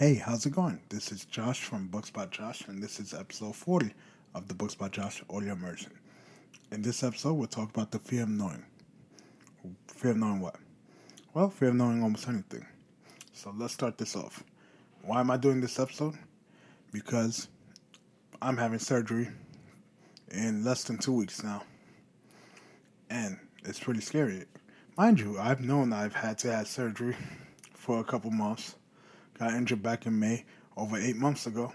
Hey, how's it going? This is Josh from Books by Josh, and this is episode 40 of the Books by Josh audio immersion. In this episode, we'll talk about the fear of knowing. Fear of knowing what? Well, fear of knowing almost anything. So let's start this off. Why am I doing this episode? Because I'm having surgery in less than two weeks now. And it's pretty scary. Mind you, I've known I've had to have surgery for a couple months. Got injured back in May, over eight months ago,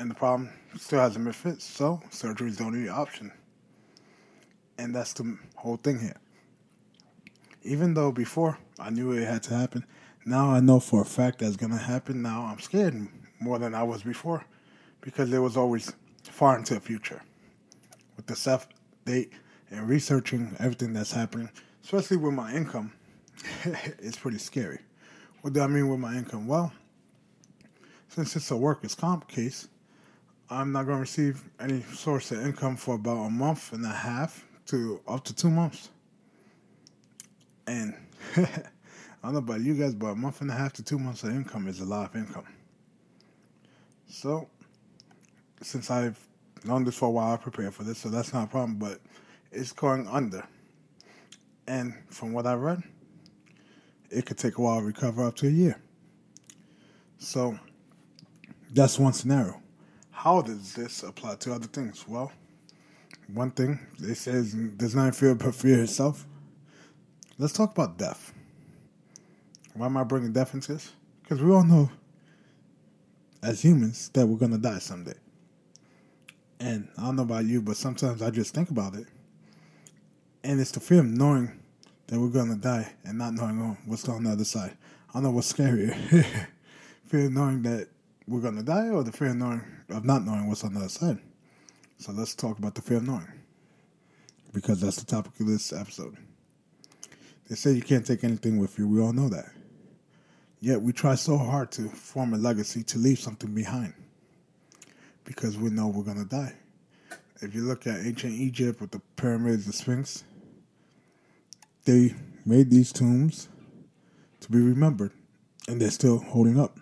and the problem still hasn't been fixed. So surgery is the only option, and that's the whole thing here. Even though before I knew it had to happen, now I know for a fact that's gonna happen. Now I'm scared more than I was before, because it was always far into the future. With the self date and researching everything that's happening, especially with my income, it's pretty scary. What do I mean with my income? Well, since it's a workers' comp case, I'm not going to receive any source of income for about a month and a half to up to two months. And I don't know about you guys, but a month and a half to two months of income is a lot of income. So, since I've known this for a while, I prepared for this, so that's not a problem, but it's going under. And from what I read, it could take a while to recover up to a year. So, that's one scenario. How does this apply to other things? Well, one thing they says does not fear but fear itself. Let's talk about death. Why am I bringing death into this? Because we all know, as humans, that we're gonna die someday. And I don't know about you, but sometimes I just think about it, and it's the fear of knowing that we're gonna die and not knowing what's on the other side. I don't know what's scarier: fear of knowing that we're gonna die, or the fear of knowing of not knowing what's on the other side. So let's talk about the fear of knowing, because that's the topic of this episode. They say you can't take anything with you. We all know that. Yet we try so hard to form a legacy to leave something behind, because we know we're gonna die. If you look at ancient Egypt with the pyramids, the Sphinx, they made these tombs to be remembered, and they're still holding up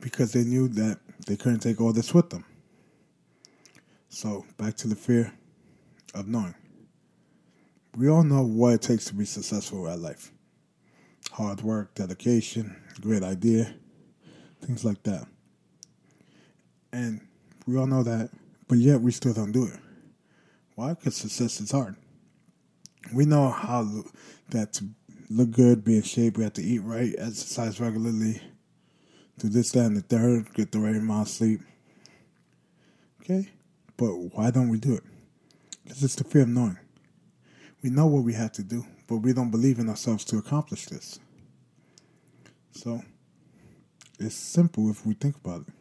because they knew that they couldn't take all this with them. So, back to the fear of knowing. We all know what it takes to be successful at life hard work, dedication, great idea, things like that. And we all know that, but yet we still don't do it. Why? Because success is hard. We know how that to look good, be in shape, we have to eat right, exercise regularly, do this, that, and the third, get the right amount of sleep. Okay? But why don't we do it? Because it's the fear of knowing. We know what we have to do, but we don't believe in ourselves to accomplish this. So, it's simple if we think about it.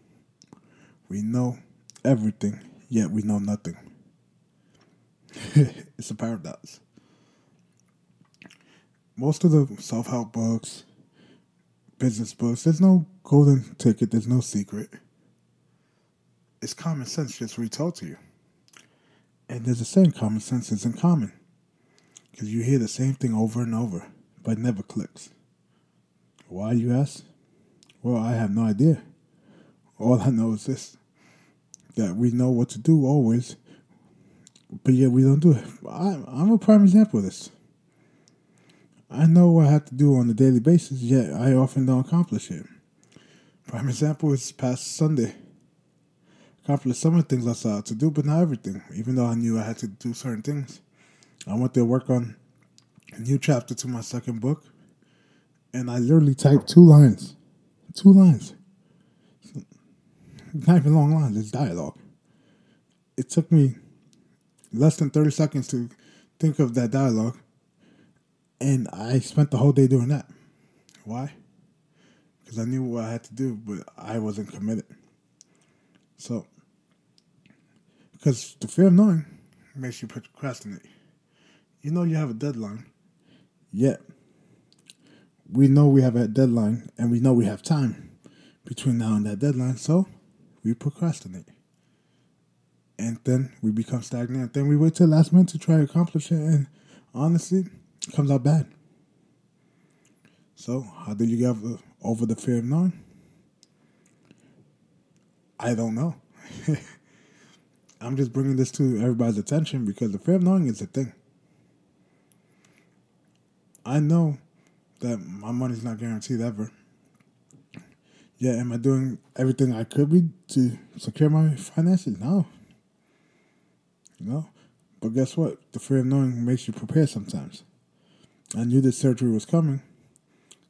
We know everything, yet we know nothing. it's a paradox. Most of the self help books, business books, there's no golden ticket, there's no secret. It's common sense just retold to you. And there's a saying common sense isn't common. Because you hear the same thing over and over, but never clicks. Why, you ask? Well, I have no idea. All I know is this that we know what to do always, but yet we don't do it. I, I'm a prime example of this. I know what I have to do on a daily basis, yet I often don't accomplish it. Prime example is past Sunday. Accomplished some of the things I out to do, but not everything. Even though I knew I had to do certain things. I went to work on a new chapter to my second book, and I literally typed two lines. Two lines. Not even long lines, it's dialogue. It took me less than 30 seconds to think of that dialogue, and I spent the whole day doing that. Why? because I knew what I had to do, but I wasn't committed. So, because the fear of knowing makes you procrastinate. You know you have a deadline, yet we know we have a deadline and we know we have time between now and that deadline, so we procrastinate. And then we become stagnant. Then we wait till last minute to try to accomplish it, and honestly, comes out bad. So, how do you get over the fear of knowing? I don't know. I'm just bringing this to everybody's attention because the fear of knowing is a thing. I know that my money's not guaranteed ever. Yeah, am I doing everything I could be to secure my finances? No. No. But guess what? The fear of knowing makes you prepare sometimes. I knew this surgery was coming,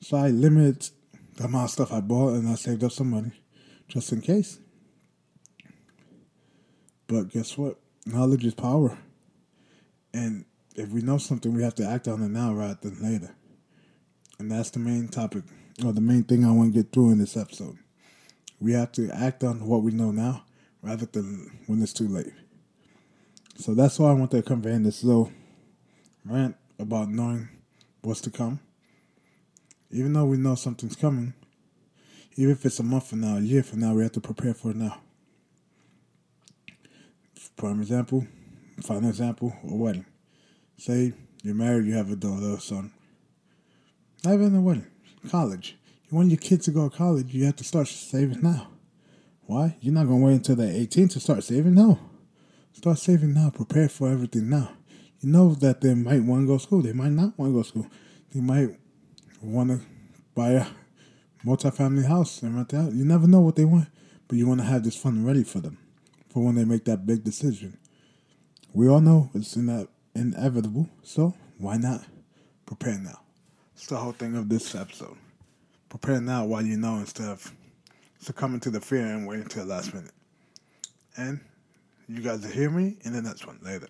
so I limited the amount of stuff I bought and I saved up some money just in case. But guess what? Knowledge is power. And if we know something, we have to act on it now rather than later. And that's the main topic, or the main thing I want to get through in this episode. We have to act on what we know now rather than when it's too late. So that's why I want to convey in this little rant about knowing what's to come. Even though we know something's coming, even if it's a month from now, a year from now, we have to prepare for it now. Prime example, final example, a wedding. Say you're married, you have a daughter or son. Not even a wedding, college. You want your kids to go to college, you have to start saving now. Why? You're not going to wait until they're 18 to start saving? No. Start saving now. Prepare for everything now. You know that they might want to go to school. They might not want to go to school. They might want to buy a multi-family house and rent out. You never know what they want, but you want to have this fund ready for them for when they make that big decision. We all know it's in inevitable, so why not prepare now? It's the whole thing of this episode. Prepare now while you know instead of succumbing to the fear and waiting till the last minute. And you guys will hear me in the next one later.